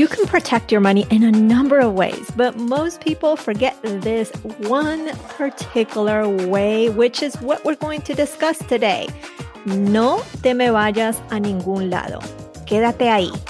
You can protect your money in a number of ways, but most people forget this one particular way, which is what we're going to discuss today. No te me vayas a ningún lado. Quédate ahí.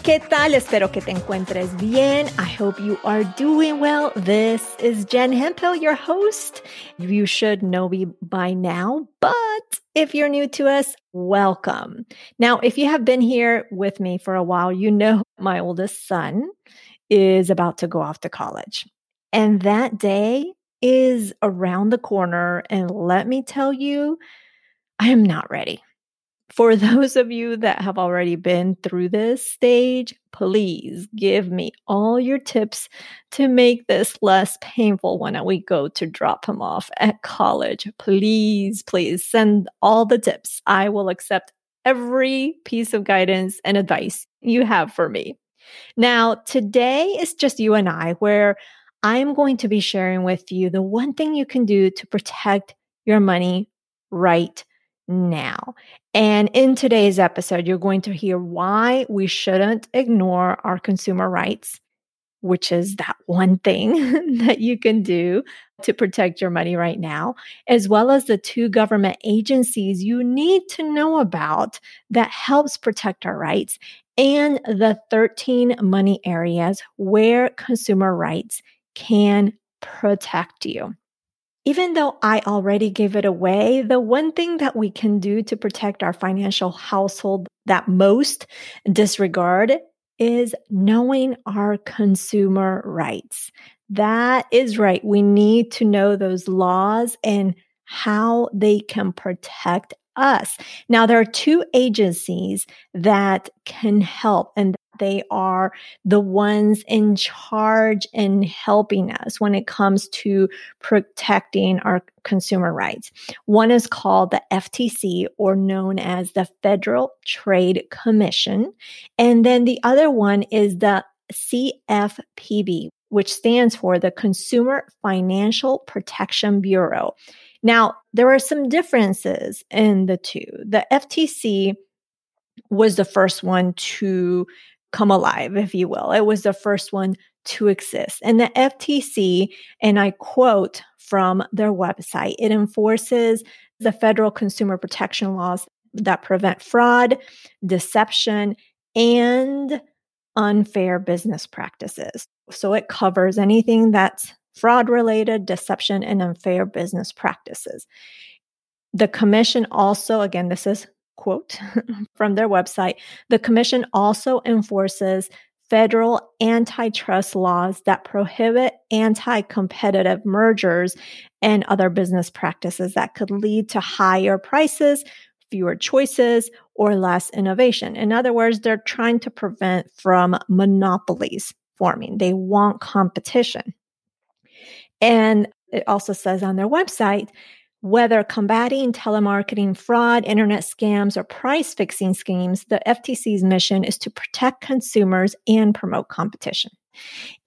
¿Qué tal? Espero que te encuentres bien. I hope you are doing well. This is Jen Hemphill, your host. You should know me by now, but if you're new to us, welcome. Now, if you have been here with me for a while, you know my oldest son is about to go off to college. And that day is around the corner. And let me tell you, I am not ready. For those of you that have already been through this stage, please give me all your tips to make this less painful when we go to drop him off at college. Please, please send all the tips. I will accept every piece of guidance and advice you have for me. Now, today is just you and I, where I'm going to be sharing with you the one thing you can do to protect your money right now. And in today's episode, you're going to hear why we shouldn't ignore our consumer rights, which is that one thing that you can do to protect your money right now, as well as the two government agencies you need to know about that helps protect our rights and the 13 money areas where consumer rights can protect you even though I already gave it away, the one thing that we can do to protect our financial household that most disregard is knowing our consumer rights. That is right. We need to know those laws and how they can protect us. Now, there are two agencies that can help, and they are the ones in charge in helping us when it comes to protecting our consumer rights. One is called the FTC, or known as the Federal Trade Commission. And then the other one is the CFPB, which stands for the Consumer Financial Protection Bureau. Now, there are some differences in the two. The FTC was the first one to come alive, if you will. It was the first one to exist. And the FTC, and I quote from their website, it enforces the federal consumer protection laws that prevent fraud, deception, and unfair business practices. So it covers anything that's fraud related, deception, and unfair business practices. The commission also, again, this is quote from their website, the commission also enforces federal antitrust laws that prohibit anti competitive mergers and other business practices that could lead to higher prices, fewer choices, or less innovation. In other words, they're trying to prevent from monopolies forming. They want competition. And it also says on their website whether combating telemarketing fraud, internet scams, or price fixing schemes, the FTC's mission is to protect consumers and promote competition.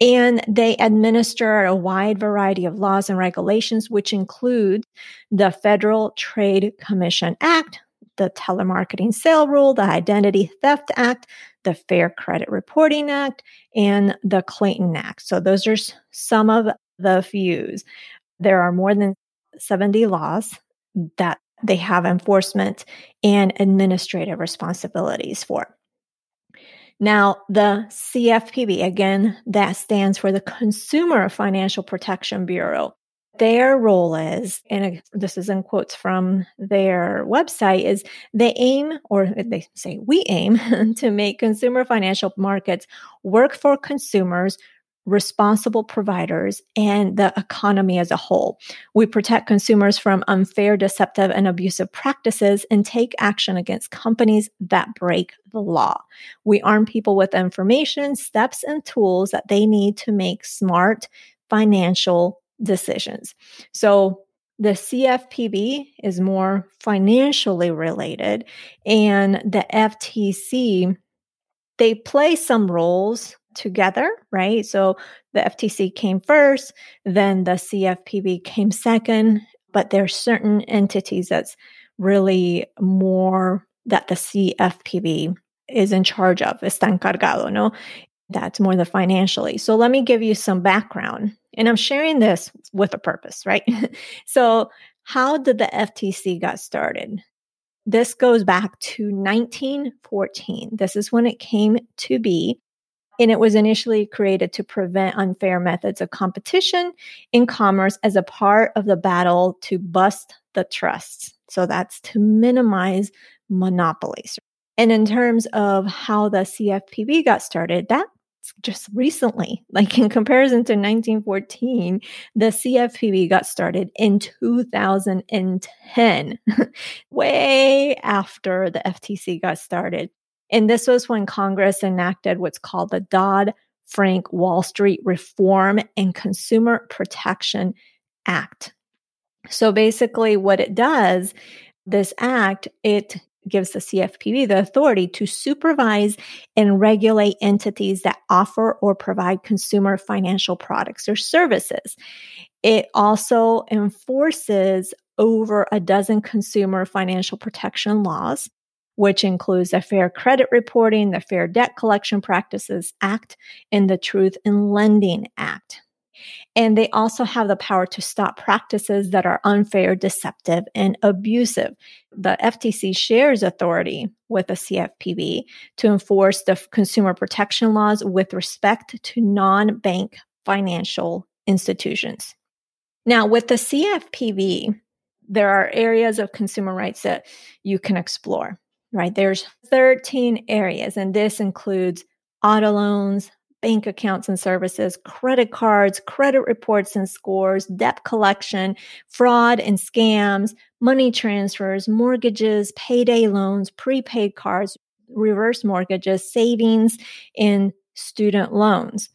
And they administer a wide variety of laws and regulations, which include the Federal Trade Commission Act, the Telemarketing Sale Rule, the Identity Theft Act, the Fair Credit Reporting Act, and the Clayton Act. So those are some of the fews. There are more than 70 laws that they have enforcement and administrative responsibilities for. Now, the CFPB, again, that stands for the Consumer Financial Protection Bureau. Their role is, and this is in quotes from their website, is they aim, or they say we aim, to make consumer financial markets work for consumers responsible providers, and the economy as a whole. We protect consumers from unfair, deceptive, and abusive practices and take action against companies that break the law. We arm people with information, steps, and tools that they need to make smart financial decisions. So, the CFPB is more financially related, and the FTC, they play some roles together, right? So the FTC came first, then the CFPB came second, but there are certain entities that's really more that the CFPB is in charge of, está encargado, no? That's more the financially. So let me give you some background. And I'm sharing this with a purpose, right? so how did the FTC got started? This goes back to 1914. This is when it came to be. And it was initially created to prevent unfair methods of competition in commerce as a part of the battle to bust the trusts. So that's to minimize monopolies. And in terms of how the CFPB got started, that's just recently, like in comparison to 1914, the CFPB got started in 2010, way after the FTC got started. And this was when Congress enacted what's called the Dodd Frank Wall Street Reform and Consumer Protection Act. So basically, what it does, this act, it gives the CFPB the authority to supervise and regulate entities that offer or provide consumer financial products or services. It also enforces over a dozen consumer financial protection laws which includes the Fair Credit Reporting, the Fair Debt Collection Practices Act, and the Truth in Lending Act. And they also have the power to stop practices that are unfair, deceptive, and abusive. The FTC shares authority with the CFPB to enforce the consumer protection laws with respect to non bank financial institutions. Now, with the CFPB, there are areas of consumer rights that you can explore right? There's 13 areas, and this includes auto loans, bank accounts and services, credit cards, credit reports and scores, debt collection, fraud and scams, money transfers, mortgages, payday loans, prepaid cards, reverse mortgages, savings, and student loans.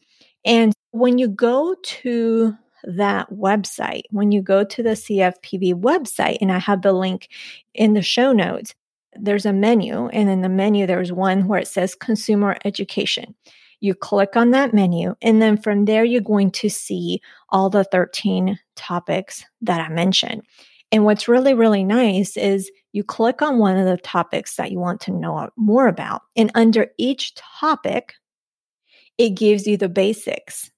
And when you go to that website, when you go to the CFPB website, and I have the link in the show notes, there's a menu, and in the menu, there's one where it says consumer education. You click on that menu, and then from there, you're going to see all the 13 topics that I mentioned. And what's really, really nice is you click on one of the topics that you want to know more about. And under each topic, it gives you the basics.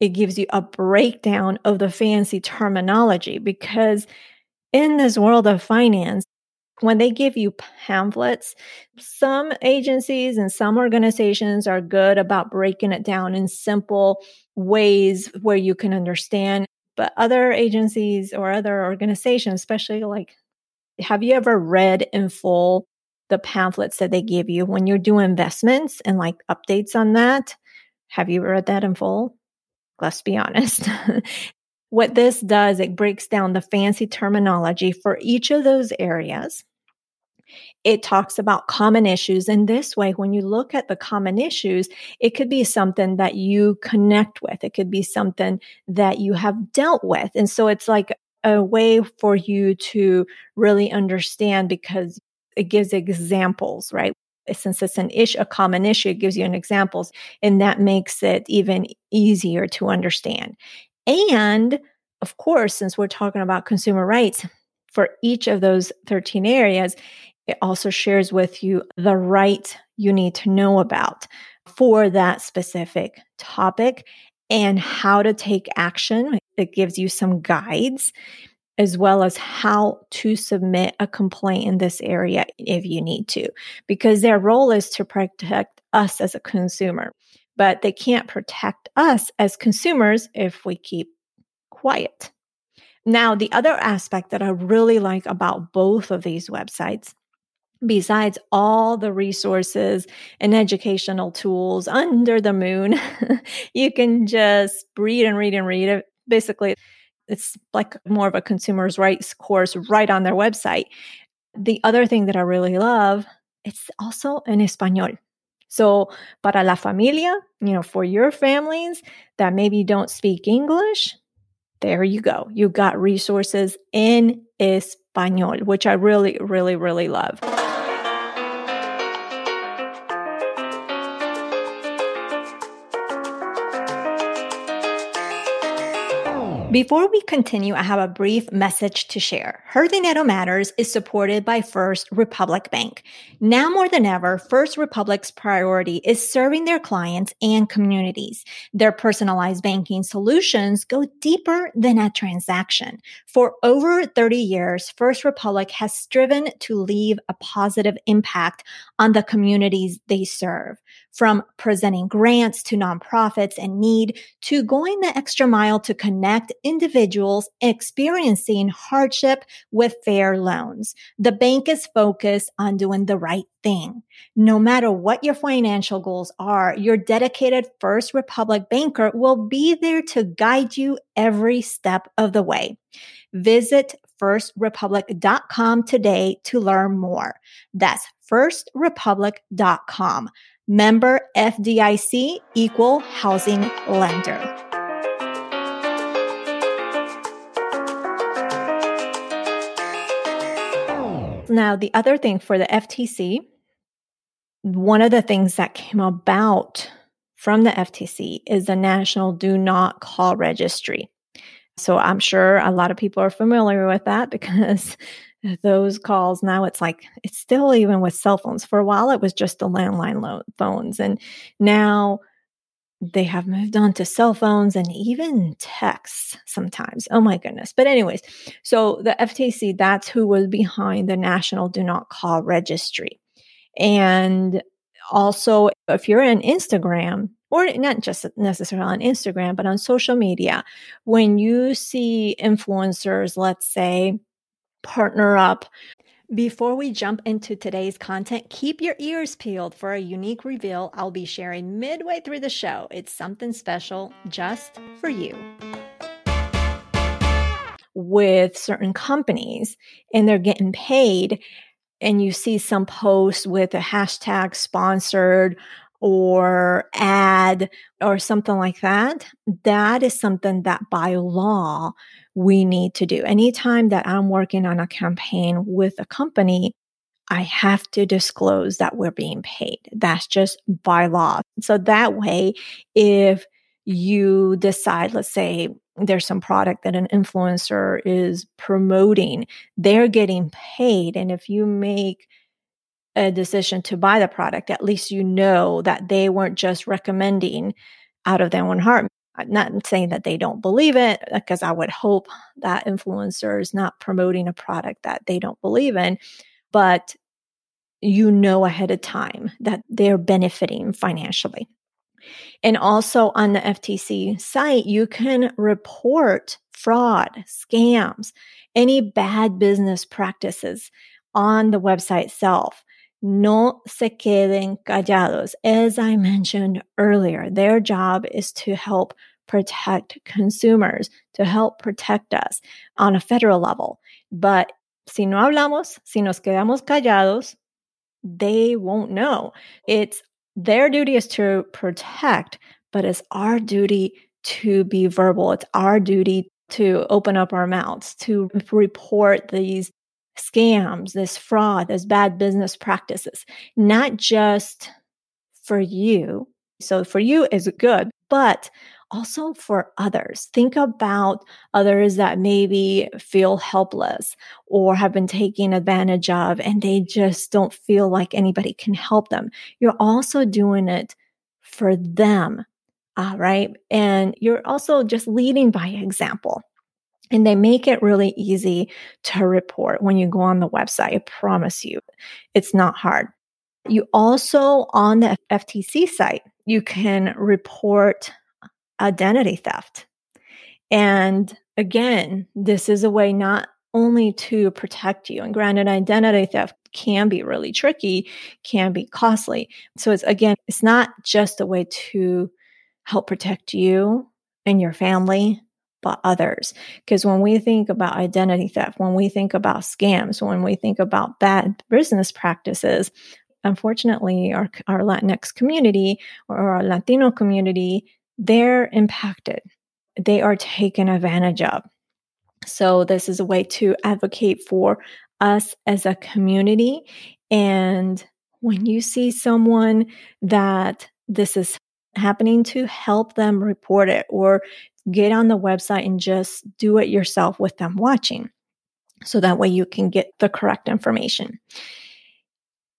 It gives you a breakdown of the fancy terminology because in this world of finance, when they give you pamphlets, some agencies and some organizations are good about breaking it down in simple ways where you can understand. But other agencies or other organizations, especially like, have you ever read in full the pamphlets that they give you when you're doing investments and like updates on that? Have you read that in full? Let's be honest. what this does, it breaks down the fancy terminology for each of those areas it talks about common issues. And this way, when you look at the common issues, it could be something that you connect with. It could be something that you have dealt with. And so it's like a way for you to really understand because it gives examples, right? Since it's an issue, a common issue, it gives you an examples, and that makes it even easier to understand. And of course, since we're talking about consumer rights, for each of those 13 areas, it also shares with you the right you need to know about for that specific topic and how to take action. It gives you some guides as well as how to submit a complaint in this area if you need to, because their role is to protect us as a consumer, but they can't protect us as consumers if we keep quiet. Now, the other aspect that I really like about both of these websites besides all the resources and educational tools under the moon, you can just read and read and read. Basically, it's like more of a consumer's rights course right on their website. The other thing that I really love, it's also in Espanol. So, para la familia, you know, for your families that maybe don't speak English, there you go. You got resources in Espanol, which I really, really, really love. Before we continue, I have a brief message to share. Her Matters is supported by First Republic Bank. Now more than ever, First Republic's priority is serving their clients and communities. Their personalized banking solutions go deeper than a transaction. For over 30 years, First Republic has striven to leave a positive impact on the communities they serve from presenting grants to nonprofits in need to going the extra mile to connect individuals experiencing hardship with fair loans. The bank is focused on doing the right thing. No matter what your financial goals are, your dedicated First Republic banker will be there to guide you every step of the way. Visit firstrepublic.com today to learn more. That's firstrepublic.com. Member FDIC equal housing lender. Now, the other thing for the FTC, one of the things that came about from the FTC is the National Do Not Call Registry. So I'm sure a lot of people are familiar with that because those calls now it's like it's still even with cell phones. For a while it was just the landline lo- phones. And now they have moved on to cell phones and even texts sometimes. Oh my goodness. But anyways so the ftc that's who was behind the national do not call registry and also if you're on instagram or not just necessarily on instagram but on social media when you see influencers let's say partner up. Before we jump into today's content, keep your ears peeled for a unique reveal I'll be sharing midway through the show. It's something special just for you. With certain companies, and they're getting paid, and you see some posts with a hashtag sponsored or ad or something like that, that is something that by law we need to do. Anytime that I'm working on a campaign with a company, I have to disclose that we're being paid. That's just by law. So that way, if you decide, let's say there's some product that an influencer is promoting, they're getting paid. And if you make a decision to buy the product, at least you know that they weren't just recommending out of their own heart. I'm not saying that they don't believe it, uh, because I would hope that influencer is not promoting a product that they don't believe in, but you know ahead of time that they're benefiting financially. And also on the FTC site, you can report fraud, scams, any bad business practices on the website itself no se queden callados. As I mentioned earlier, their job is to help protect consumers, to help protect us on a federal level. But si no hablamos, si nos quedamos callados, they won't know. It's their duty is to protect, but it's our duty to be verbal. It's our duty to open up our mouths, to report these scams, this fraud, this bad business practices, not just for you. So for you is good, but also for others. Think about others that maybe feel helpless or have been taken advantage of and they just don't feel like anybody can help them. You're also doing it for them. All right. And you're also just leading by example. And they make it really easy to report when you go on the website. I promise you, it's not hard. You also, on the FTC site, you can report identity theft. And again, this is a way not only to protect you. And granted, identity theft can be really tricky, can be costly. So it's again, it's not just a way to help protect you and your family, but others. Because when we think about identity theft, when we think about scams, when we think about bad business practices, unfortunately, our, our Latinx community or our Latino community, they're impacted. They are taken advantage of. So, this is a way to advocate for us as a community. And when you see someone that this is happening to, help them report it or get on the website and just do it yourself with them watching. So that way you can get the correct information.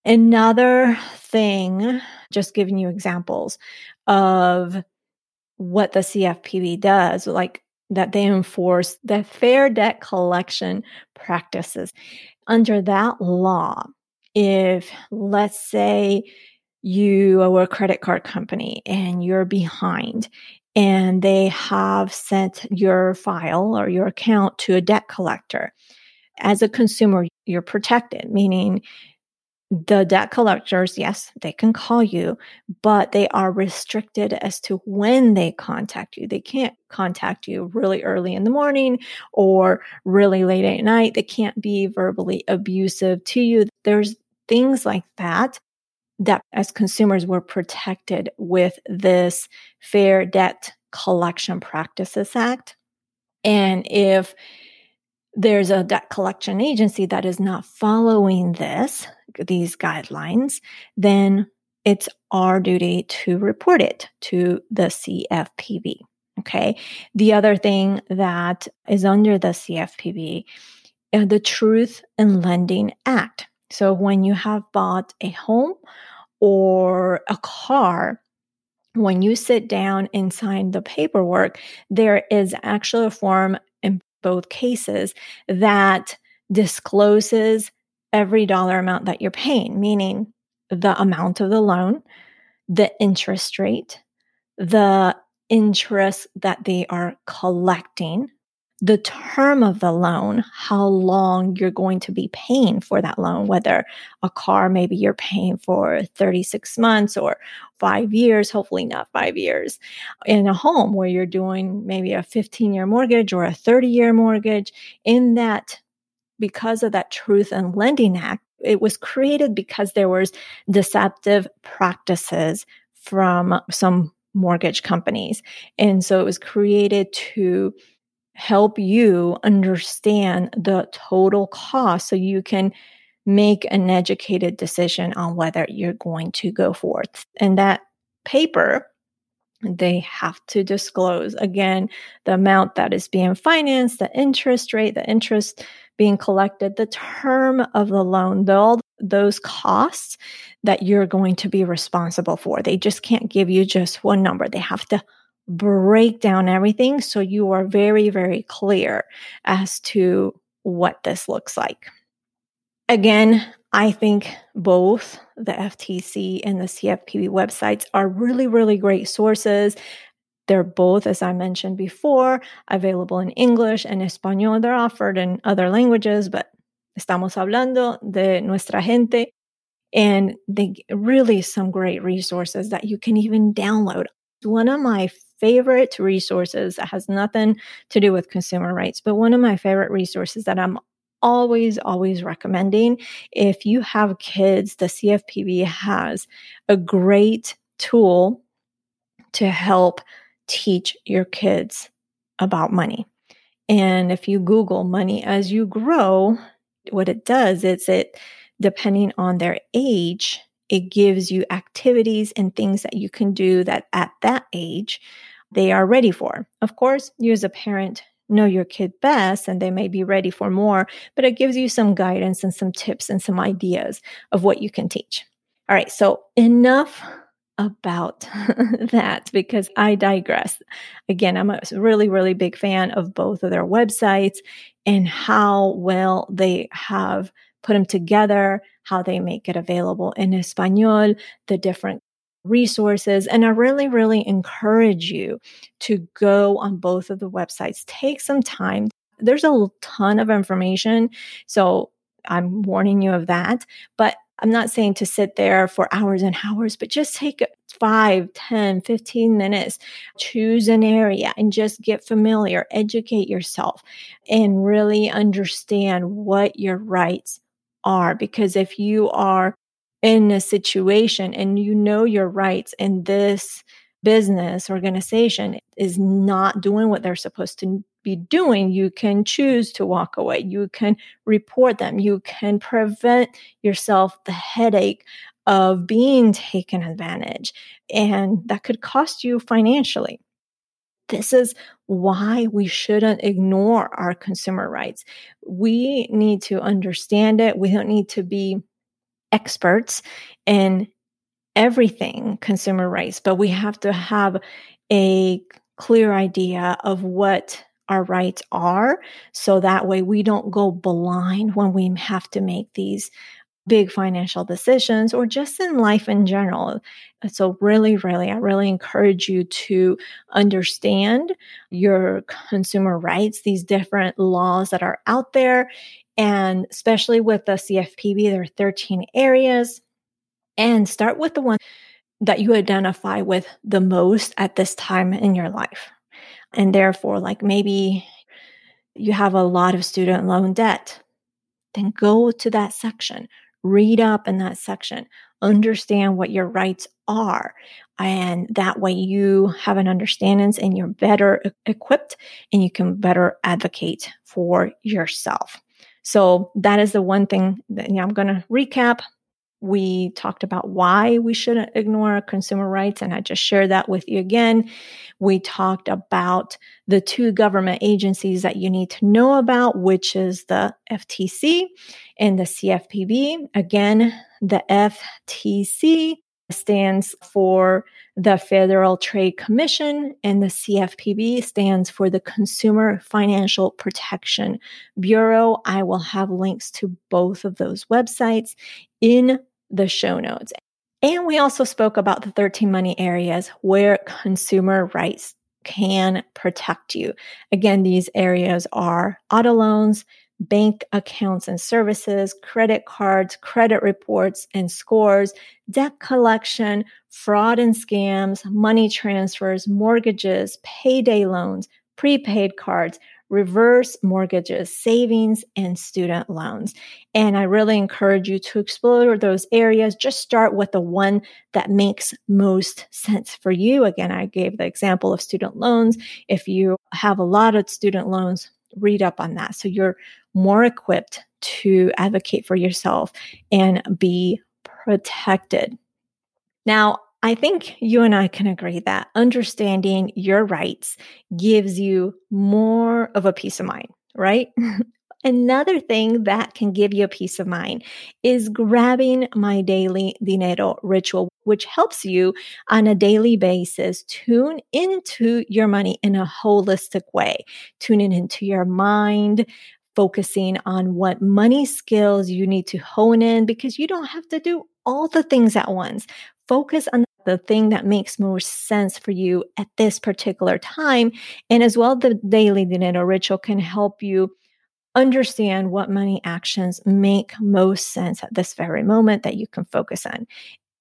Another thing, just giving you examples of what the CFPB does, like that they enforce the fair debt collection practices. Under that law, if let's say you are a credit card company and you're behind and they have sent your file or your account to a debt collector. As a consumer, you're protected, meaning the debt collectors, yes, they can call you, but they are restricted as to when they contact you. They can't contact you really early in the morning or really late at night. They can't be verbally abusive to you. There's things like that that as consumers we're protected with this Fair Debt Collection Practices Act. And if there's a debt collection agency that is not following this, these guidelines, then it's our duty to report it to the CFPB. Okay. The other thing that is under the CFPB, uh, the Truth in Lending Act. So when you have bought a home or a car, when you sit down and sign the paperwork, there is actually a form both cases that discloses every dollar amount that you're paying, meaning the amount of the loan, the interest rate, the interest that they are collecting, the term of the loan, how long you're going to be paying for that loan, whether a car, maybe you're paying for 36 months or five years, hopefully not five years. In a home where you're doing maybe a 15 year mortgage or a 30 year mortgage, in that because of that Truth in Lending Act, it was created because there was deceptive practices from some mortgage companies. And so it was created to help you understand the total cost so you can make an educated decision on whether you're going to go forth. And that paper they have to disclose again the amount that is being financed, the interest rate, the interest being collected, the term of the loan, all those costs that you're going to be responsible for. They just can't give you just one number. They have to break down everything so you are very, very clear as to what this looks like. Again, I think both the FTC and the CFPB websites are really, really great sources. They're both, as I mentioned before, available in English and Espanol. They're offered in other languages, but estamos hablando de nuestra gente. And they really some great resources that you can even download. One of my favorite resources that has nothing to do with consumer rights, but one of my favorite resources that I'm always, always recommending. If you have kids, the CFPB has a great tool to help teach your kids about money. And if you Google money as you grow, what it does is it, depending on their age, it gives you activities and things that you can do that at that age they are ready for. Of course, you as a parent know your kid best and they may be ready for more, but it gives you some guidance and some tips and some ideas of what you can teach. All right, so enough about that because I digress. Again, I'm a really, really big fan of both of their websites and how well they have put them together, how they make it available in Espanol, the different resources. And I really, really encourage you to go on both of the websites. Take some time. There's a ton of information. So I'm warning you of that. But I'm not saying to sit there for hours and hours, but just take 5, 10, 15 minutes, choose an area and just get familiar, educate yourself, and really understand what your rights are. Because if you are in a situation and you know your rights and this business organization is not doing what they're supposed to be doing, you can choose to walk away. You can report them. You can prevent yourself the headache of being taken advantage. And that could cost you financially. This is why we shouldn't ignore our consumer rights. We need to understand it. We don't need to be experts in everything consumer rights, but we have to have a clear idea of what our rights are. So that way we don't go blind when we have to make these big financial decisions or just in life in general. So, really, really, I really encourage you to understand your consumer rights, these different laws that are out there. And especially with the CFPB, there are 13 areas and start with the one that you identify with the most at this time in your life. And therefore, like maybe you have a lot of student loan debt, then go to that section, read up in that section, understand what your rights are. And that way you have an understanding and you're better equipped and you can better advocate for yourself. So that is the one thing that I'm going to recap we talked about why we shouldn't ignore consumer rights, and I just shared that with you again. We talked about the two government agencies that you need to know about, which is the FTC and the CFPB. Again, the FTC stands for the Federal Trade Commission, and the CFPB stands for the Consumer Financial Protection Bureau. I will have links to both of those websites in the show notes. And we also spoke about the 13 money areas where consumer rights can protect you. Again, these areas are auto loans, bank accounts and services, credit cards, credit reports and scores, debt collection, fraud and scams, money transfers, mortgages, payday loans, prepaid cards, reverse mortgages, savings, and student loans. And I really encourage you to explore those areas. Just start with the one that makes most sense for you. Again, I gave the example of student loans. If you have a lot of student loans, read up on that. So you're more equipped to advocate for yourself and be protected. Now, I think you and I can agree that understanding your rights gives you more of a peace of mind, right? Another thing that can give you a peace of mind is grabbing my daily dinero ritual, which helps you on a daily basis tune into your money in a holistic way, tuning into your mind, focusing on what money skills you need to hone in because you don't have to do all the things at once. Focus on the thing that makes most sense for you at this particular time. And as well, the daily dinero ritual can help you understand what money actions make most sense at this very moment that you can focus on.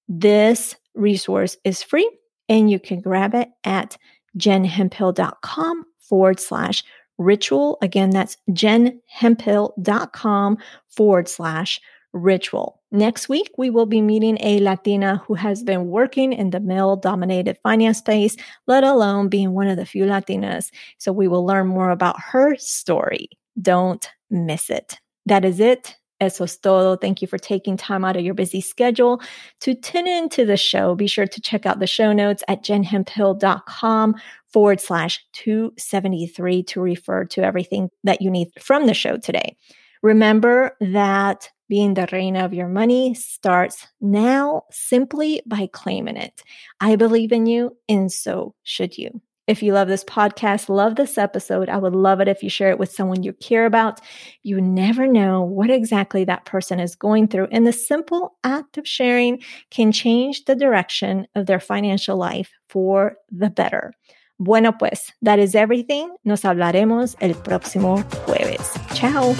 This resource is free and you can grab it at jenhemphill.com forward slash ritual. Again, that's jenhemphill.com forward slash ritual. Next week, we will be meeting a Latina who has been working in the male dominated finance space, let alone being one of the few Latinas. So we will learn more about her story. Don't miss it. That is it. Eso es todo. Thank you for taking time out of your busy schedule to tune into the show. Be sure to check out the show notes at jenhemphill.com forward slash 273 to refer to everything that you need from the show today. Remember that being the reina of your money starts now simply by claiming it. I believe in you, and so should you. If you love this podcast, love this episode, I would love it if you share it with someone you care about. You never know what exactly that person is going through, and the simple act of sharing can change the direction of their financial life for the better. Bueno, pues, that is everything. Nos hablaremos el próximo jueves. Chao.